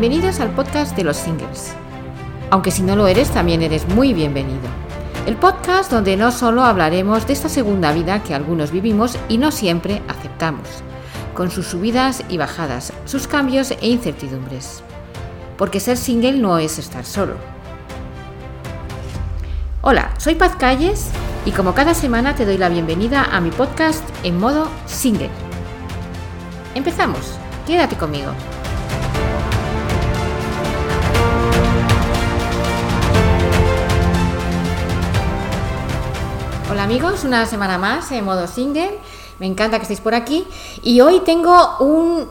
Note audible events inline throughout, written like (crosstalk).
Bienvenidos al podcast de los singles. Aunque si no lo eres, también eres muy bienvenido. El podcast donde no solo hablaremos de esta segunda vida que algunos vivimos y no siempre aceptamos, con sus subidas y bajadas, sus cambios e incertidumbres. Porque ser single no es estar solo. Hola, soy Paz Calles y como cada semana te doy la bienvenida a mi podcast en modo single. Empezamos, quédate conmigo. Hola amigos, una semana más en modo single. Me encanta que estéis por aquí. Y hoy tengo un-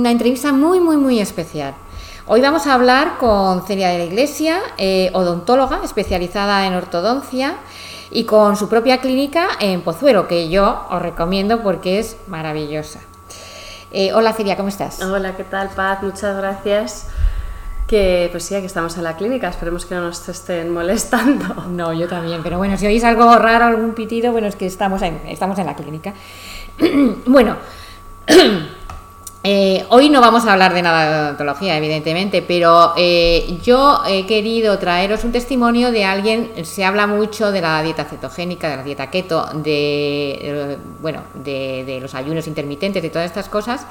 una entrevista muy, muy, muy especial. Hoy vamos a hablar con Celia de la Iglesia, eh, odontóloga especializada en ortodoncia y con su propia clínica en Pozuelo, que yo os recomiendo porque es maravillosa. Eh, hola Celia, ¿cómo estás? Hola, ¿qué tal, Paz? Muchas gracias. Que pues sí, aquí estamos en la clínica, esperemos que no nos estén molestando. (laughs) No, yo también, pero bueno, si oís algo raro, algún pitido, bueno, es que estamos en, estamos en la clínica. (clears throat) bueno, (clears throat) eh, hoy no vamos a hablar de nada de odontología, evidentemente, pero eh, yo he querido traeros un testimonio de alguien, se habla mucho de la dieta cetogénica, de la dieta keto, de, eh, bueno, de, de los ayunos intermitentes, de todas estas cosas.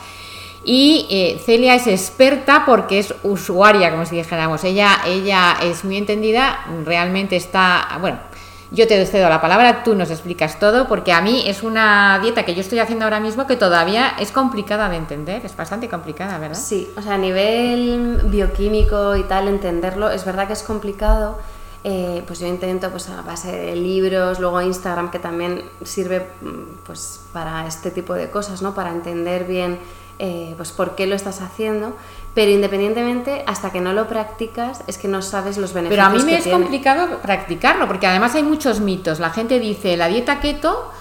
Y eh, Celia es experta porque es usuaria, como si dijéramos. Ella, ella es muy entendida, realmente está, bueno, yo te cedo la palabra, tú nos explicas todo, porque a mí es una dieta que yo estoy haciendo ahora mismo que todavía es complicada de entender, es bastante complicada, ¿verdad? Sí, o sea, a nivel bioquímico y tal, entenderlo, es verdad que es complicado. eh, pues yo intento pues a base de libros, luego Instagram que también sirve mm, pues para este tipo de cosas, ¿no? Para entender bien eh, pues por qué lo estás haciendo, pero independientemente hasta que no lo practicas es que no sabes los Pero beneficios a mí me que es tiene. complicado practicarlo, porque además hay muchos mitos. La gente dice, la dieta keto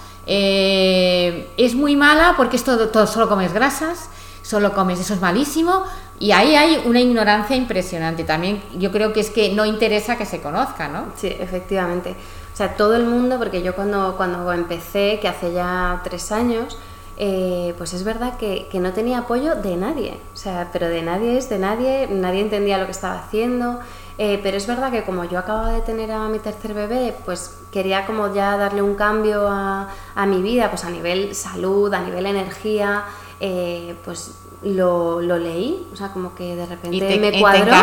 eh, es muy mala porque es todo, todo- solo comes grasas, solo comes, eso es malísimo. Y ahí hay una ignorancia impresionante. También yo creo que es que no interesa que se conozca, ¿no? Sí, efectivamente. O sea, todo el mundo, porque yo cuando, cuando empecé, que hace ya tres años, eh, pues es verdad que, que no tenía apoyo de nadie. O sea, pero de nadie es de nadie, nadie entendía lo que estaba haciendo. eh, pero es verdad que como yo acababa de tener a mi tercer bebé, pues quería como ya darle un cambio a, a mi vida, pues a nivel salud, a nivel energía, eh, pues lo, lo leí, o sea, como que de repente te- me cuadró.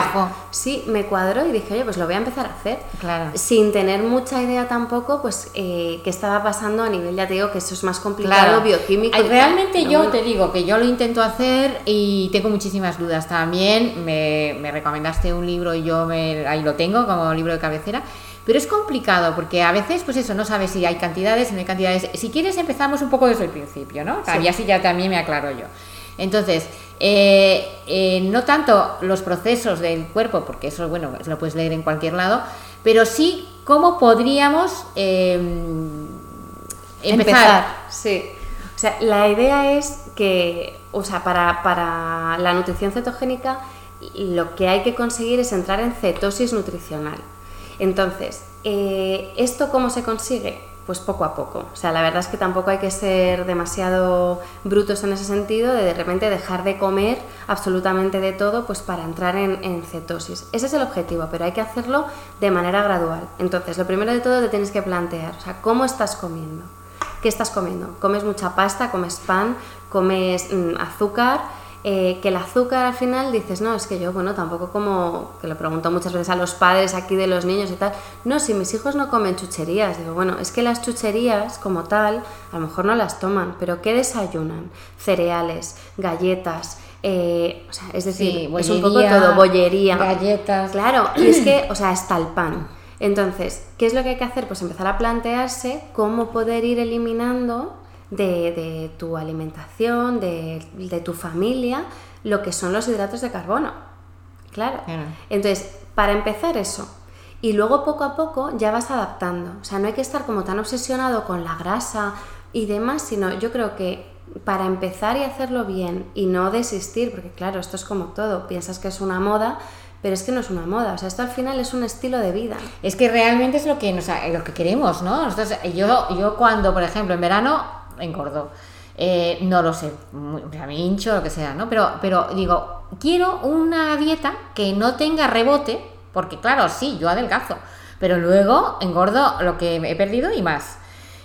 Sí, me cuadró y dije, oye, pues lo voy a empezar a hacer Claro. sin tener mucha idea tampoco, pues, eh, qué estaba pasando a nivel, ya te digo, que eso es más complicado, Claro. bioquímico. Ay, Realmente yo te digo que yo lo intento hacer y tengo muchísimas dudas también. Me, me recomendaste un libro y yo me- ahí lo tengo como libro de cabecera. Pero es complicado porque a veces, pues eso, no sabes si hay cantidades, si no hay cantidades. Si quieres, empezamos un poco desde el principio, ¿no? Sí. Y así ya también me aclaro yo. Entonces, eh, eh, no tanto los procesos del cuerpo, porque eso, bueno, lo puedes leer en cualquier lado, pero sí cómo podríamos eh, empezar. Sí. O sea, la idea es que, o sea, para, para la nutrición cetogénica lo que hay que conseguir es entrar en cetosis nutricional. Entonces, eh, ¿esto cómo se consigue? Pues poco a poco. O sea, la verdad es que tampoco hay que ser demasiado brutos en ese sentido de de repente dejar de comer absolutamente de todo pues para entrar en, en cetosis. Ese es el objetivo, pero hay que hacerlo de manera gradual. Entonces, lo primero de todo te tienes que plantear, o sea, ¿cómo estás comiendo? ¿Qué estás comiendo? ¿Comes mucha pasta? ¿Comes pan? ¿Comes mm, azúcar? Eh, que el azúcar al final dices, no, es que yo, bueno, tampoco como, que lo pregunto muchas veces a los padres aquí de los niños y tal, no, si mis hijos no comen chucherías, digo, bueno, es que las chucherías como tal, a lo mejor no las toman, pero ¿qué desayunan? Cereales, galletas, eh, o sea, es decir, Sí, es un poco todo, bollería. galletas. Claro, y es que, o sea, (clears throat) hasta el pan. Entonces, ¿qué es lo que hay que hacer? Pues empezar a plantearse cómo poder ir eliminando de, de tu alimentación, de, de tu familia, lo que son los hidratos de carbono. Claro. Claro. Entonces, para empezar eso, y luego poco a poco ya vas adaptando. O sea, no hay que estar como tan obsesionado con la grasa y demás, sino yo creo que para empezar y hacerlo bien y no desistir, porque claro, esto es como todo, piensas que es una moda, pero es que no es una moda, o sea, esto al final es un estilo de vida. Es que realmente es lo que, nos, lo que queremos, ¿no? Nosotros, yo, yo cuando, por ejemplo, en verano engordo. Eh, no lo sé, me hincho, lo que sea, ¿no? Pero, pero digo, quiero una dieta que no tenga rebote, porque claro, sí, yo adelgazo, pero luego engordo lo que he perdido y más.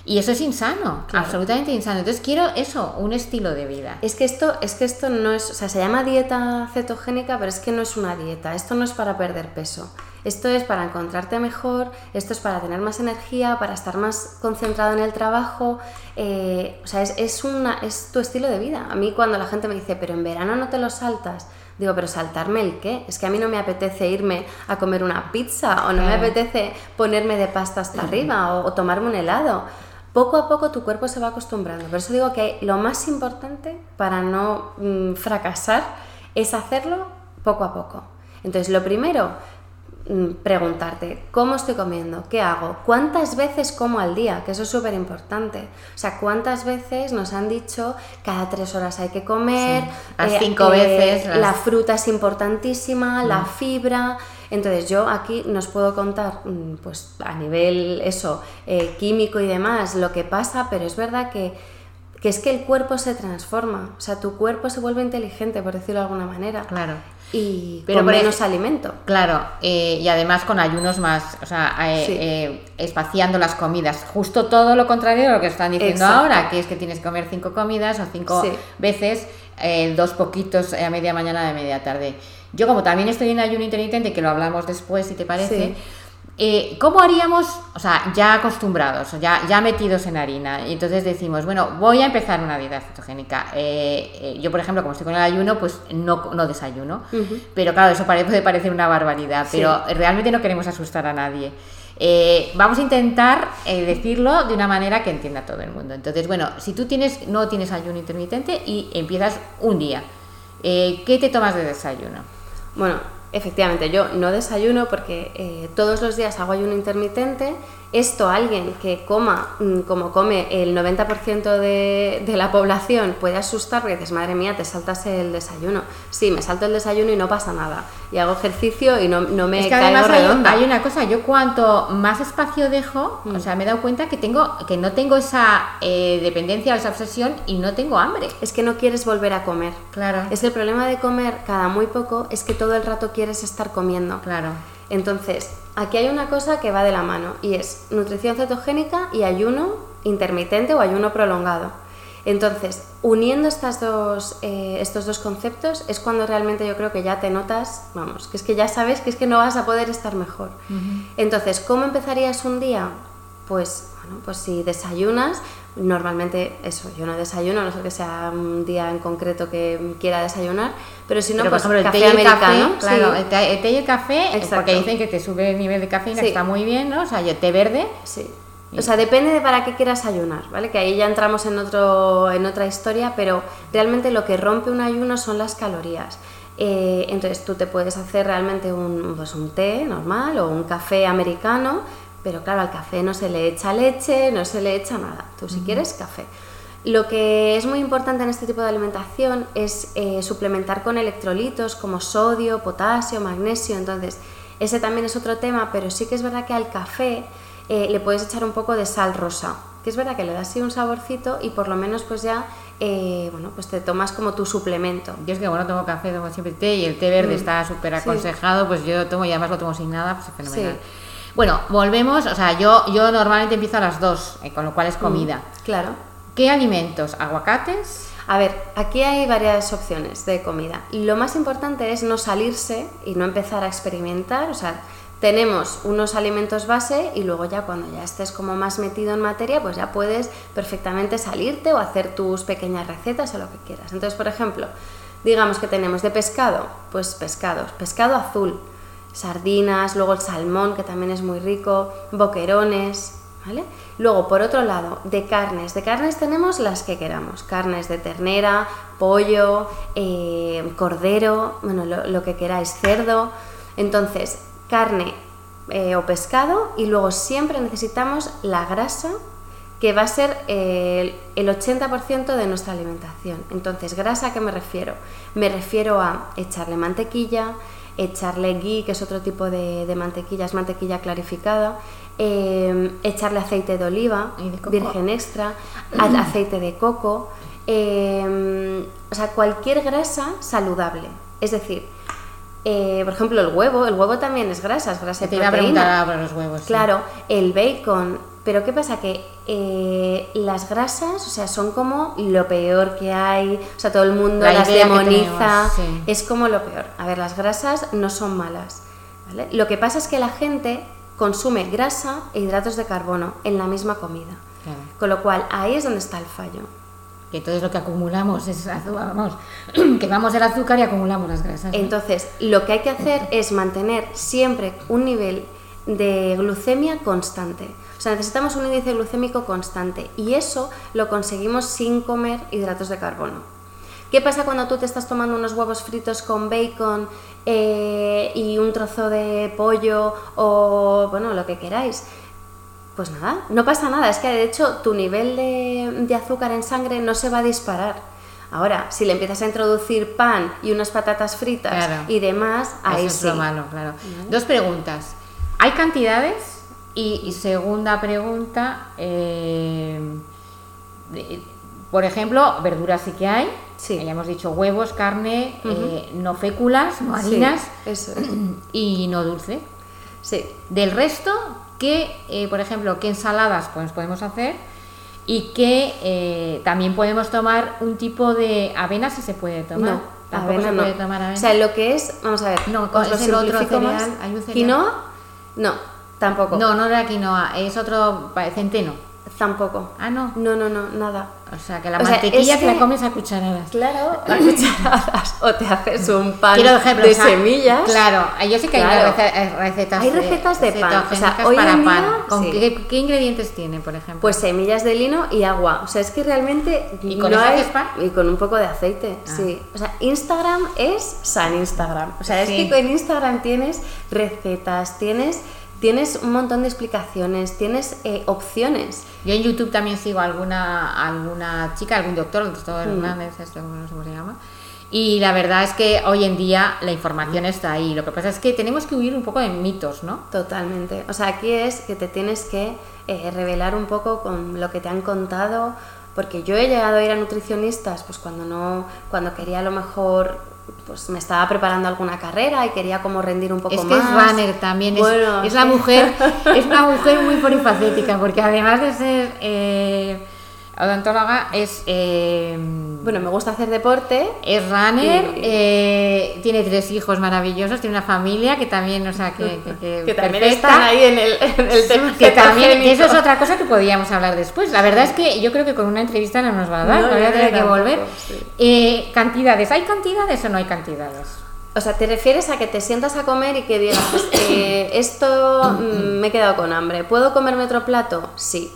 Y eso es insano, Claro. absolutamente insano. Entonces quiero eso, un estilo de vida. Es que esto, es que esto no es, o sea, se llama dieta cetogénica, pero es que no es una dieta. Esto no es para perder peso. Esto es para encontrarte mejor, esto es para tener más energía, para estar más concentrado en el trabajo. eh, o sea, es, es una, es tu estilo de vida. A mí cuando la gente me dice, pero en verano no te lo saltas, digo, pero saltarme el qué? Es que a mí no me apetece irme a comer una pizza o no me apetece ponerme de pasta hasta arriba o, o tomarme un helado. Poco a poco tu cuerpo se va acostumbrando. Por eso digo que lo más importante para no mm, fracasar es hacerlo poco a poco. Entonces, lo primero, preguntarte, ¿cómo estoy comiendo? ¿Qué hago? ¿Cuántas veces como al día? Que eso es súper importante. O sea, ¿cuántas veces nos han dicho cada tres horas hay que comer? Sí, las cinco veces, las- La fruta es importantísima, la fibra. Entonces yo aquí nos puedo contar, mm, pues a nivel eso, eh, químico y demás, lo que pasa, pero es verdad que, que es que el cuerpo se transforma, o sea, tu cuerpo se vuelve inteligente, por decirlo de alguna manera, Claro. Y Pero con menos alimento. Claro, eh, y además con ayunos más, o sea, eh, Sí. eh, espaciando las comidas. Justo todo lo contrario de lo que están diciendo Exacto. ahora, que es que tienes que comer cinco comidas o cinco Sí. veces, eh, dos poquitos eh, a media mañana, a media tarde. Yo como también estoy en ayuno intermitente, que lo hablamos después, si te parece, Sí. Eh, ¿cómo haríamos, o sea, ya acostumbrados, ya, ya metidos en harina? Y entonces decimos, bueno, voy a empezar una dieta cetogénica. Eh, eh, yo, por ejemplo, como estoy con el ayuno, pues no, no desayuno. Pero claro, eso puede parecer una barbaridad, Sí. pero realmente no queremos asustar a nadie. Vamos a intentar decirlo de una manera que entienda todo el mundo. Entonces, bueno, si tú tienes, no tienes ayuno intermitente y empiezas un día, ¿qué te tomas de desayuno? Bueno, efectivamente, yo no desayuno porque eh, todos los días hago ayuno intermitente. Esto alguien que coma mm, como come el 90% de, de la población puede asustar porque dices, madre mía, te saltas el desayuno. Sí, me salto el desayuno y no pasa nada. Y hago ejercicio y no, no me es que caigo hay, una cosa, yo cuanto más espacio dejo, Mm. o sea, me he dado cuenta que tengo, que no tengo esa eh, dependencia, esa obsesión y no tengo hambre. Es que no quieres volver a comer. Claro, Es el problema de comer cada muy poco, es que todo el rato quieres estar comiendo. claro. Entonces, aquí hay una cosa que va de la mano y es nutrición cetogénica y ayuno intermitente o ayuno prolongado. Entonces, uniendo estas dos, eh, estos dos conceptos es cuando realmente yo creo que ya te notas, vamos, que es que ya sabes que es que no vas a poder estar mejor. Entonces, ¿cómo empezarías un día? Pues, bueno, pues si desayunas, normalmente eso, yo no desayuno, a no ser que sea un día en concreto que quiera desayunar, pero si no, Pero, por pues ejemplo, el té café y el café, americano. claro, sí. el, té, el té y el café, eh, Exacto. porque dicen que te sube el nivel de cafeína, que Sí. está muy bien, ¿no? O sea, yo té verde, Sí. O sea, depende de para qué quieras ayunar, ¿vale? Que ahí ya entramos en, otro, en otra historia, pero realmente lo que rompe un ayuno son las calorías. Eh, entonces tú te puedes hacer realmente un, pues un té normal o un café americano, pero claro, al café no se le echa leche, no se le echa nada. Tú si quieres café. Lo que es muy importante en este tipo de alimentación es eh, suplementar con electrolitos como sodio, potasio, magnesio. Entonces, ese también es otro tema, pero sí que es verdad que al café eh, le puedes echar un poco de sal rosa, que es verdad que le da así un saborcito y por lo menos pues ya, eh, bueno, pues te tomas como tu suplemento. yo es que bueno, tomo café, tomo siempre té y el té verde Mm. está súper Sí. aconsejado, pues yo tomo y además lo tomo sin nada, pues es fenomenal. Sí. Bueno, volvemos, o sea, yo, yo normalmente empiezo a las 2, con lo cual es comida. Claro. ¿Qué alimentos? ¿Aguacates? A ver, aquí hay varias opciones de comida. Lo más importante es no salirse y no empezar a experimentar. O sea, tenemos unos alimentos base y luego ya cuando ya estés como más metido en materia, pues ya puedes perfectamente salirte o hacer tus pequeñas recetas o lo que quieras. Entonces, por ejemplo, digamos que tenemos de pescado, pues pescados, pescado azul, sardinas, luego el salmón, que también es muy rico, boquerones, ¿vale? Luego, por otro lado, de carnes. De carnes tenemos las que queramos. Carnes de ternera, pollo, eh, cordero, bueno, lo, que queráis, cerdo. Entonces, carne eh, o pescado y luego siempre necesitamos la grasa que va a ser eh, el, el 80% de nuestra alimentación. Entonces, ¿grasa a qué me refiero? Me refiero a echarle mantequilla, echarle ghee, que es otro tipo de, de mantequilla, es mantequilla clarificada, eh, echarle aceite de oliva, Y de virgen extra, aceite de coco, eh, o sea, cualquier grasa saludable. Es decir, eh, por ejemplo, el huevo, el huevo también es grasa, es grasa Te de iba a proteína. preguntar por los huevos. sí. Claro, el bacon. Pero ¿qué pasa? Que eh, las grasas, o sea, son como lo peor que hay. O sea, todo el mundo La las demoniza. tenemos, sí. Es como lo peor. A ver, las grasas no son malas. ¿vale? Lo que pasa es que la gente consume grasa e hidratos de carbono en la misma comida. Claro. Con lo cual, ahí es donde está el fallo. Que todo lo que acumulamos es azúcar, vamos, (clears throat) quemamos el azúcar y acumulamos las grasas. ¿no? Entonces, lo que hay que hacer es mantener siempre un nivel de glucemia constante. O sea, necesitamos un índice glucémico constante y eso lo conseguimos sin comer hidratos de carbono. ¿Qué pasa cuando tú te estás tomando unos huevos fritos con bacon eh, y un trozo de pollo o, bueno, lo que queráis? Pues nada, no pasa nada. Es que de hecho tu nivel de, de azúcar en sangre no se va a disparar. Ahora, si le empiezas a introducir pan y unas patatas fritas Claro. y demás, ahí Eso es sí. lo malo, claro. Dos preguntas. ¿Hay cantidades? Y, y segunda pregunta, eh, por ejemplo, verduras sí que hay. Sí. Ya hemos dicho huevos, carne, eh, no féculas, no Sí, harinas eso es. (clears throat) y no dulce. Sí. Del resto, ¿qué, eh, por ejemplo, qué ensaladas pues, podemos hacer? Y que eh, también podemos tomar un tipo de avena si se puede tomar. No, Tampoco avena se no. puede tomar avena. O sea, lo que es, vamos a ver, No, os lo otro cereal, más. hay un cereal. ¿Quinoa? No, tampoco. No, no era quinoa, es otro centeno. Tampoco. Ah, no. No, no, no, nada. O sea, que la O mantequilla te la comes a cucharadas. Claro, (laughs) a cucharadas. O te haces un pan ejemplo, de o sea, semillas. Claro, yo sé que hay Claro. eh, recetas, Hay recetas de pan, o sea, hoy para en pan. día, ¿Con sí. qué, qué ingredientes tiene, por ejemplo? Pues semillas de lino y agua. O sea, es que realmente. ¿Y con no eso hay- haces pan? Y con un poco de aceite, Ah. sí. O sea, Instagram es San Instagram. O sea, Sí. es que en Instagram tienes recetas, tienes, tienes un montón de explicaciones, tienes eh, opciones. Yo en YouTube también sigo alguna alguna chica, algún doctor, el doctor Mm. Hernández, esto, no sé cómo se llama. Y la verdad es que hoy en día la información está ahí. Lo que pasa es que tenemos que huir un poco de mitos, ¿no? Totalmente. O sea, aquí es que te tienes que eh, revelar un poco con lo que te han contado, porque yo he llegado a ir a nutricionistas, pues cuando no, cuando quería a lo mejor, pues me estaba preparando alguna carrera y quería como rendir un poco Es que más. es runner también, es- Bueno, es, la mujer, es una (laughs) mujer muy polifacética, porque además de ser eh, odontóloga, es, eh, Bueno, me gusta hacer deporte. es runner, Y- eh, tiene tres hijos maravillosos, tiene una familia que también, o sea, que, que, que (laughs) Que también perfecta. están ahí en el, en el (laughs) tema que también que eso es otra cosa que podríamos hablar después. La verdad es que yo creo que con una entrevista no nos va a dar, No, voy a tener que tampoco, volver. sí. Eh, cantidades, ¿hay cantidades o no hay cantidades? O sea, ¿te refieres a que te sientas a comer y que digas, (coughs) eh, esto mm, me he quedado con hambre, ¿puedo comerme otro plato? Sí.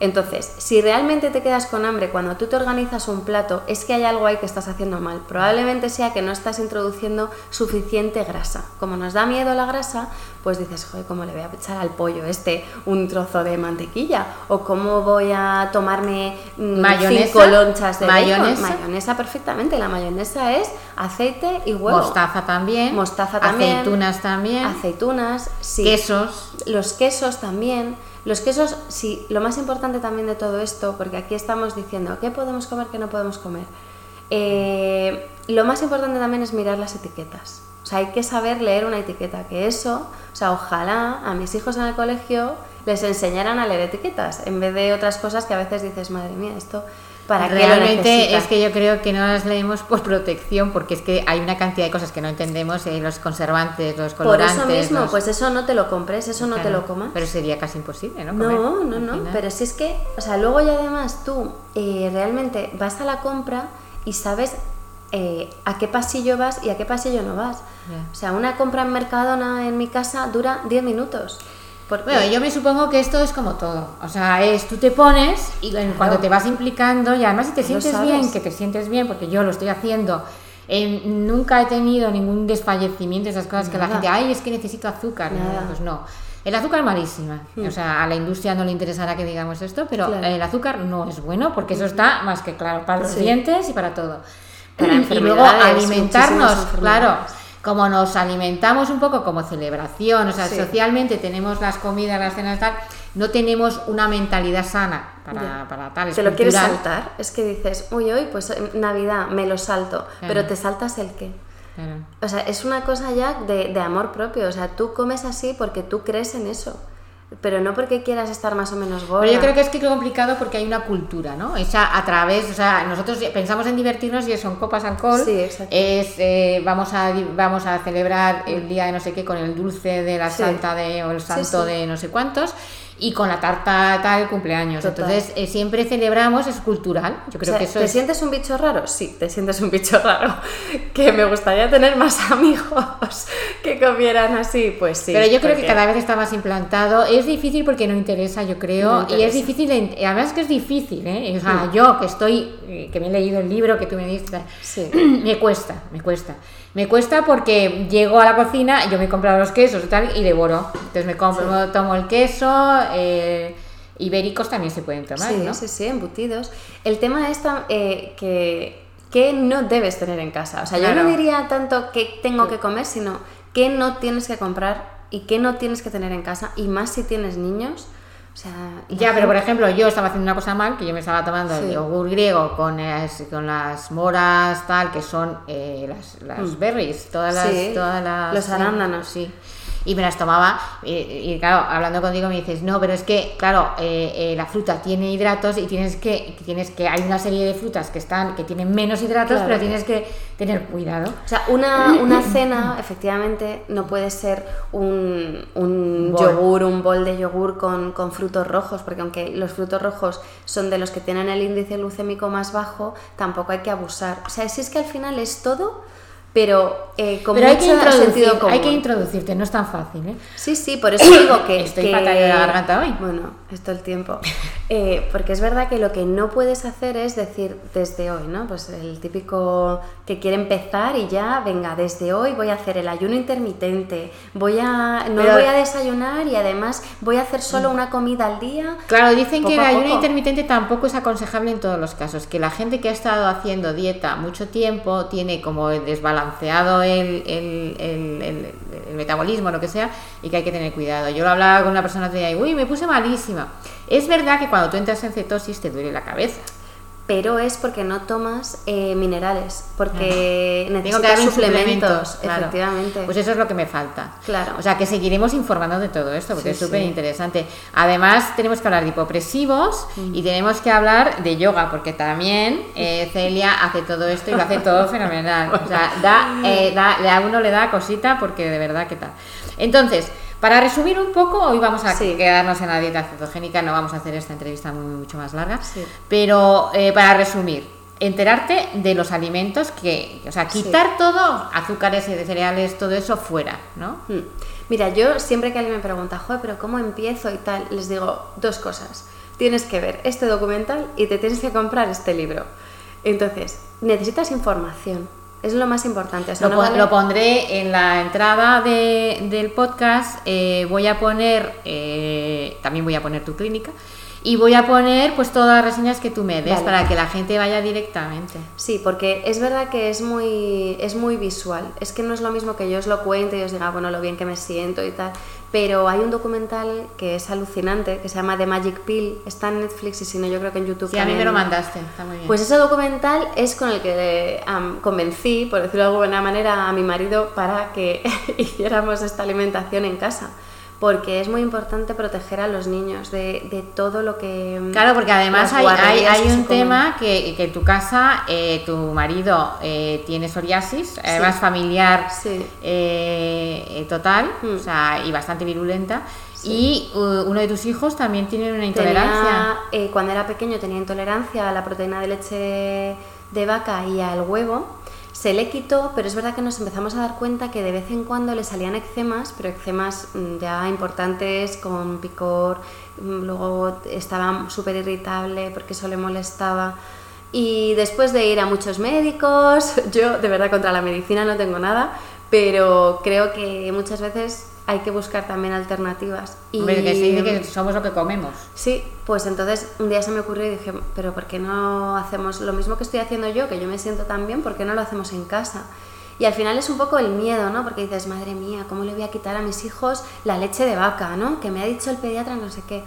Entonces, si realmente te quedas con hambre cuando tú te organizas un plato, es que hay algo ahí que estás haciendo mal. Probablemente sea que no estás introduciendo suficiente grasa. Como nos da miedo la grasa, pues dices, joder, ¿cómo le voy a echar al pollo este un trozo de mantequilla? ¿O cómo voy a tomarme mm, ¿Mayonesa? cinco lonchas de bacon? ¿Mayonesa? Mayonesa perfectamente. La mayonesa es aceite y huevo. Mostaza también. Mostaza también. Aceitunas también. Aceitunas, sí. Quesos. Los quesos también. Los quesos, sí, lo más importante también de todo esto, porque aquí estamos diciendo qué podemos comer, qué no podemos comer. Eh, lo más importante también es mirar las etiquetas. O sea, hay que saber leer una etiqueta, que eso, o sea, ojalá a mis hijos en el colegio les enseñaran a leer etiquetas, en vez de otras cosas que a veces dices, madre mía, esto, ¿para qué lo Realmente es que yo creo que no las leemos por protección, porque es que hay una cantidad de cosas que no entendemos, eh, los conservantes, los Por colorantes. eso mismo, los- pues eso no te lo compres, eso no te lo comas. Pero sería casi imposible, ¿no? No, Comer, no, no, pero si es que, o sea, luego ya además tú eh, realmente vas a la compra y sabes eh, a qué pasillo vas y a qué pasillo no vas. O sea, una compra en Mercadona en mi casa dura 10 minutos. Porque, Bueno, yo me supongo que esto es como todo. O sea, es tú te pones y cuando te vas implicando, y además si te sientes bien, que te sientes bien, porque yo lo estoy haciendo, eh, nunca he tenido ningún desfallecimiento, esas cosas que la gente, ay, es que necesito azúcar. Nada. Pues no. El azúcar es malísima. O sea, a la industria no le interesará que digamos esto, pero Claro. el azúcar no es bueno porque eso está más que claro para los Sí. dientes y para todo. (clears throat) Para y luego alimentarnos, claro. Como nos alimentamos un poco como celebración, o sea, Sí. socialmente tenemos las comidas, las cenas tal, no tenemos una mentalidad sana para, para tal. es Te lo quieres cultural. saltar. Es que dices, uy, uy, pues Navidad, me lo salto. Pero te saltas el qué. Claro. O sea, es una cosa ya de, de amor propio. O sea, tú comes así porque tú crees en eso. Pero no porque quieras estar más o menos gorda. Pero yo creo que es que es complicado porque hay una cultura, ¿no? Esa a través, o sea, nosotros pensamos en divertirnos y son copas alcohol, Sí, exacto. es eh, vamos a vamos a celebrar el día de no sé qué con el dulce de la Sí. santa de o el santo sí. de no sé cuántos y con la tarta tal cumpleaños. Total. Entonces eh, siempre celebramos, es cultural. Yo O creo sea, que eso ¿Te es sientes un bicho raro? Sí, te sientes un bicho (laughs) raro. Que me gustaría tener más (laughs) amigos que comieran así, pues sí. Pero yo creo que porque- cada vez está más implantado. Es difícil porque no interesa, yo creo. No y es interesa. difícil, además que es difícil, ¿eh? O sea, yo que estoy, eh, que me he leído el libro que tú me diste, Sí. (clears throat) me cuesta, me cuesta. Me cuesta porque llego a la cocina, yo me he comprado los quesos y tal, y devoro. Entonces me compro, tomo el queso, eh, ibéricos también se pueden tomar, sí, ¿no? sí, sí, embutidos. El tema es eh, que, que no debes tener en casa. O sea, yo no diría tanto que tengo que comer, sino que no tienes que comprar y que no tienes que tener en casa. Y más si tienes niños. Sea, Ya, pero por ejemplo, yo estaba haciendo una cosa mal, que yo me estaba tomando el yogur griego con, las- con las moras, tal, que son eh, las, las berries, todas las, Mm. Sí, todas las... los sí, arándanos. Sí. Y me las tomaba, y, y claro, hablando contigo me dices, no, pero es que, claro, eh, eh, la fruta tiene hidratos y tienes que, tienes que, hay una serie de frutas que están, que tienen menos hidratos, Claro. pero tienes que tener cuidado. O sea, una, una cena, efectivamente, no puede ser un, un yogur, un bol de yogur con, con frutos rojos, porque aunque los frutos rojos son de los que tienen el índice glucémico más bajo, tampoco hay que abusar. O sea, si es que al final es todo, pero eh, con pero hay que, mucho sentido común. hay que introducirte, no es tan fácil, ¿eh? Sí, sí, por eso digo que... (coughs) Estoy que- fatal de la garganta hoy. Bueno, es todo el tiempo. (laughs) Eh, porque es verdad que lo que no puedes hacer es decir desde hoy, ¿no? Pues el típico que quiere empezar y ya, venga, desde hoy voy a hacer el ayuno intermitente, voy a... No Pero- voy a desayunar y además voy a hacer solo una comida al día. Claro, dicen que el ayuno poco. intermitente tampoco es aconsejable en todos los casos, que la gente que ha estado haciendo dieta mucho tiempo tiene como desbalanceado el, el- el- el- el metabolismo, lo que sea, y que hay que tener cuidado. Yo lo hablaba con una persona que decía, uy, me puse malísima. Es verdad que cuando tú entras en cetosis te duele la cabeza. Pero es porque no tomas eh, minerales, porque Tengo necesitas que darme suplementos, claro. efectivamente. Pues eso es lo que me falta. Claro. O sea, que seguiremos informando de todo esto, porque Sí, es súper sí. interesante. Además, tenemos que hablar de hipopresivos Mm. y tenemos que hablar de yoga, porque también eh, (laughs) Celia hace todo esto y lo hace todo fenomenal. O sea, da, eh, da- a uno le da cosita porque de verdad que tal. Entonces, para resumir un poco, hoy vamos a Sí. quedarnos en la dieta cetogénica, no vamos a hacer esta entrevista muy, mucho más larga, Sí. pero eh, para resumir, enterarte de los alimentos que, o sea, Sí. quitar todo, azúcares y de cereales, todo eso fuera, ¿no? Mm. Mira, yo siempre que alguien me pregunta, joder, pero ¿cómo empiezo y tal? Les digo dos cosas. Tienes que ver este documental y te tienes que comprar este libro. Entonces, necesitas información. Es lo más importante. O sea, Lo, no pon- vale- lo pondré en la entrada de- del podcast. eh, voy a poner, eh, también voy a poner tu clínica. Y voy a poner pues todas las reseñas que tú me des Vale. para que la gente vaya directamente. Sí, porque es verdad que es muy, es muy visual. Es que no es lo mismo que yo os lo cuente y os diga, bueno, lo bien que me siento y tal. Pero hay un documental que es alucinante, que se llama The Magic Pill. Está en Netflix y si no, yo creo que en YouTube Sí, a mí me lo mandaste, está muy bien. Pues ese documental es con el que am, convencí, por decirlo de alguna manera, a mi marido para que (laughs) hiciéramos esta alimentación en casa. Porque es muy importante proteger a los niños de, de todo lo que... Claro, porque además hay, hay, hay un tema que, que en tu casa eh, tu marido eh, tiene psoriasis, además familiar Sí. eh, eh, total, Mm. o sea, y bastante virulenta. Y uh, uno de tus hijos también tiene una Tenía, intolerancia. eh, cuando era pequeño tenía intolerancia a la proteína de leche de vaca y al huevo. Se le quitó, pero es verdad que nos empezamos a dar cuenta que de vez en cuando le salían eczemas, pero eczemas mm, ya importantes, con picor, mm, luego estaba súper irritable porque eso le molestaba. Y después de ir a muchos médicos, (laughs) yo de verdad contra la medicina no tengo nada, pero creo que muchas veces hay que buscar también alternativas. Y... Hombre, que se dice que somos lo que comemos. Sí, pues entonces un día se me ocurrió y dije, pero ¿por qué no hacemos lo mismo que estoy haciendo yo, que yo me siento tan bien, ¿por qué no lo hacemos en casa? Y al final es un poco el miedo, ¿no? Porque dices, madre mía, ¿cómo le voy a quitar a mis hijos la leche de vaca, ¿no? Que me ha dicho el pediatra no sé qué.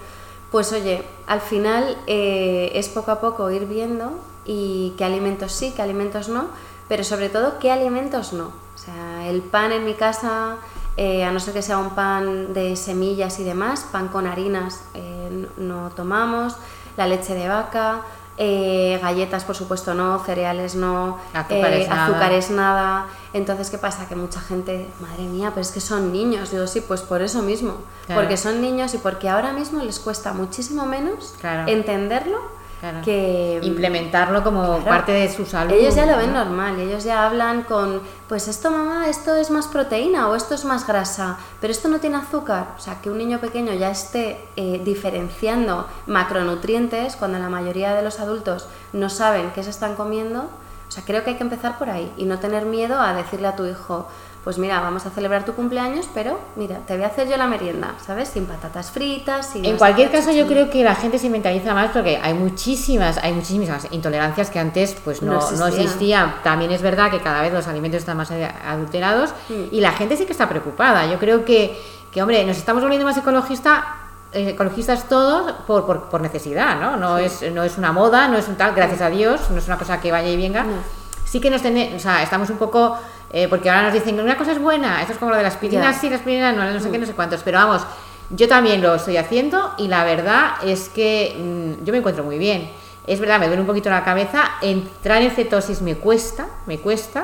Pues oye, al final eh, es poco a poco ir viendo y qué alimentos sí, qué alimentos no, pero sobre todo qué alimentos no. O sea, el pan en mi casa, eh, a no ser que sea un pan de semillas y demás, pan con harinas eh, no tomamos, la leche de vaca, eh, galletas por supuesto no, cereales no, Azúcares nada. azúcares nada. Entonces, ¿qué pasa? Que mucha gente, madre mía, pero es que son niños. Digo, sí, pues por eso mismo. Claro. Porque son niños y porque ahora mismo les cuesta muchísimo menos Claro. entenderlo Claro. que Implementarlo como Claro. parte de su salud. ellos ya lo ven ¿no? normal, ellos ya hablan con, pues esto mamá, esto es más proteína o esto es más grasa, pero esto no tiene azúcar. O sea, que un niño pequeño ya esté eh, diferenciando macronutrientes cuando la mayoría de los adultos no saben qué se están comiendo. O sea, creo que hay que empezar por ahí y no tener miedo a decirle a tu hijo, pues mira, vamos a celebrar tu cumpleaños, pero mira, te voy a hacer yo la merienda, ¿sabes? Sin patatas fritas, sin... En cualquier caso, yo creo que la gente se mentaliza más porque hay muchísimas, hay muchísimas intolerancias que antes pues no, No no existían. También es verdad que cada vez los alimentos están más adulterados Mm. y la gente sí que está preocupada. Yo creo que, que hombre, nos estamos volviendo más ecologista, eh, ecologistas todos por, por, por necesidad, ¿no? No, es, no es una moda, no es un tal, gracias a Dios, no es una cosa que vaya y venga. No. Sí que nos tenemos, o sea, estamos un poco, eh, porque ahora nos dicen que una cosa es buena, esto es como lo de las aspirinas, Ya. sí, las aspirinas no, no sé qué, no sé cuántos, pero vamos, yo también lo estoy haciendo y la verdad es que mm, yo me encuentro muy bien. Es verdad, me duele un poquito la cabeza, entrar en cetosis me cuesta, me cuesta.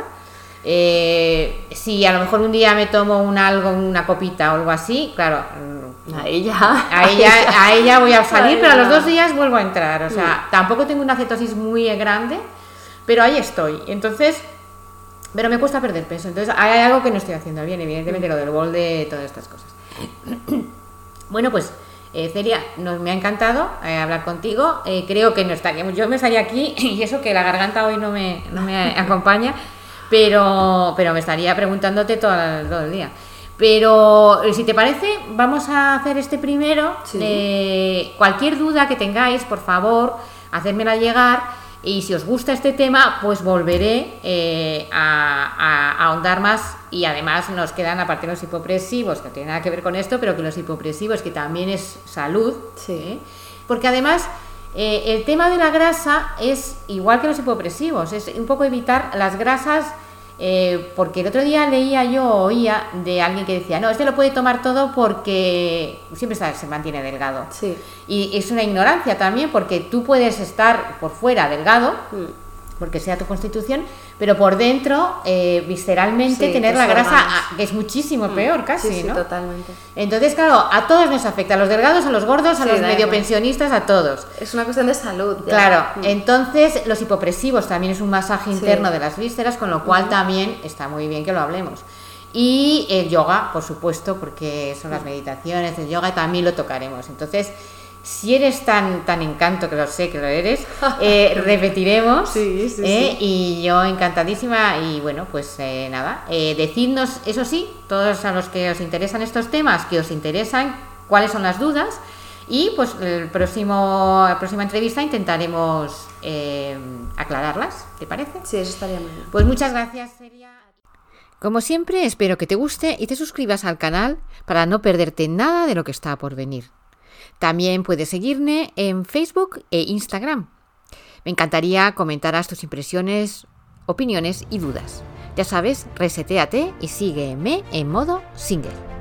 Eh, si a lo mejor un día me tomo un algo, una copita o algo así, claro, mm, Ahí ya. Ahí ya, ahí ya voy (laughs) a salir, pero a los dos días vuelvo a entrar. O sea, tampoco tengo una cetosis muy grande, pero ahí estoy. Entonces, pero me cuesta perder peso. Entonces, hay algo que no estoy haciendo bien, evidentemente, lo del bol de todas estas cosas. (clears throat) Bueno, pues, eh, Celia, nos, me ha encantado eh, hablar contigo. Eh, creo que no está, yo me estaría aquí, (laughs) y eso que la garganta hoy no me, no me (laughs) acompaña, pero, pero me estaría preguntándote todo, el- todo el día. Pero eh, si te parece, vamos a hacer este primero. Sí. Cualquier duda que tengáis, por favor, hacérmela llegar. Y si os gusta este tema, pues volveré eh, a, a- a ahondar más. Y además nos quedan, aparte los hipopresivos, que no tiene nada que ver con esto, pero que los hipopresivos, que también es salud. Sí. ¿eh? Porque además, eh, el tema de la grasa es igual que los hipopresivos, es un poco evitar las grasas. Eh, porque el otro día leía yo o oía de alguien que decía, no, este lo puede tomar todo porque siempre está- se mantiene delgado. Sí. Y es una ignorancia también, porque tú puedes estar por fuera delgado, Mm. Porque sea tu constitución, pero por dentro, eh, visceralmente, Sí, tener la grasa, ah, que es muchísimo peor casi, Mm. Sí, sí, ¿no? totalmente. Entonces, claro, a todos nos afecta, a los delgados, a los gordos, a los medio igual. pensionistas, a todos. Es una cuestión de salud. ya. Claro, Mm. entonces los hipopresivos también es un masaje interno de las vísceras, con lo cual también está muy bien que lo hablemos. Y el yoga, por supuesto, porque son las meditaciones, el yoga también lo tocaremos. Entonces, si eres tan, tan encanto, que lo sé que lo eres, (laughs) eh, repetiremos. Sí, sí, ¿eh? sí. Y yo encantadísima. Y bueno, pues eh, nada, decidnos, eso sí, todos a los que os interesan estos temas, que os interesan, cuáles son las dudas. Y pues el próximo, la próxima entrevista intentaremos aclararlas, ¿te parece? Sí, eso estaría muy bien. Pues muchas gracias, Celia. Como siempre, espero que te guste y te suscribas al canal para no perderte nada de lo que está por venir. También puedes seguirme en Facebook e Instagram. Me encantaría comentaras tus impresiones, opiniones y dudas. Ya sabes, reseteate y sígueme en modo single.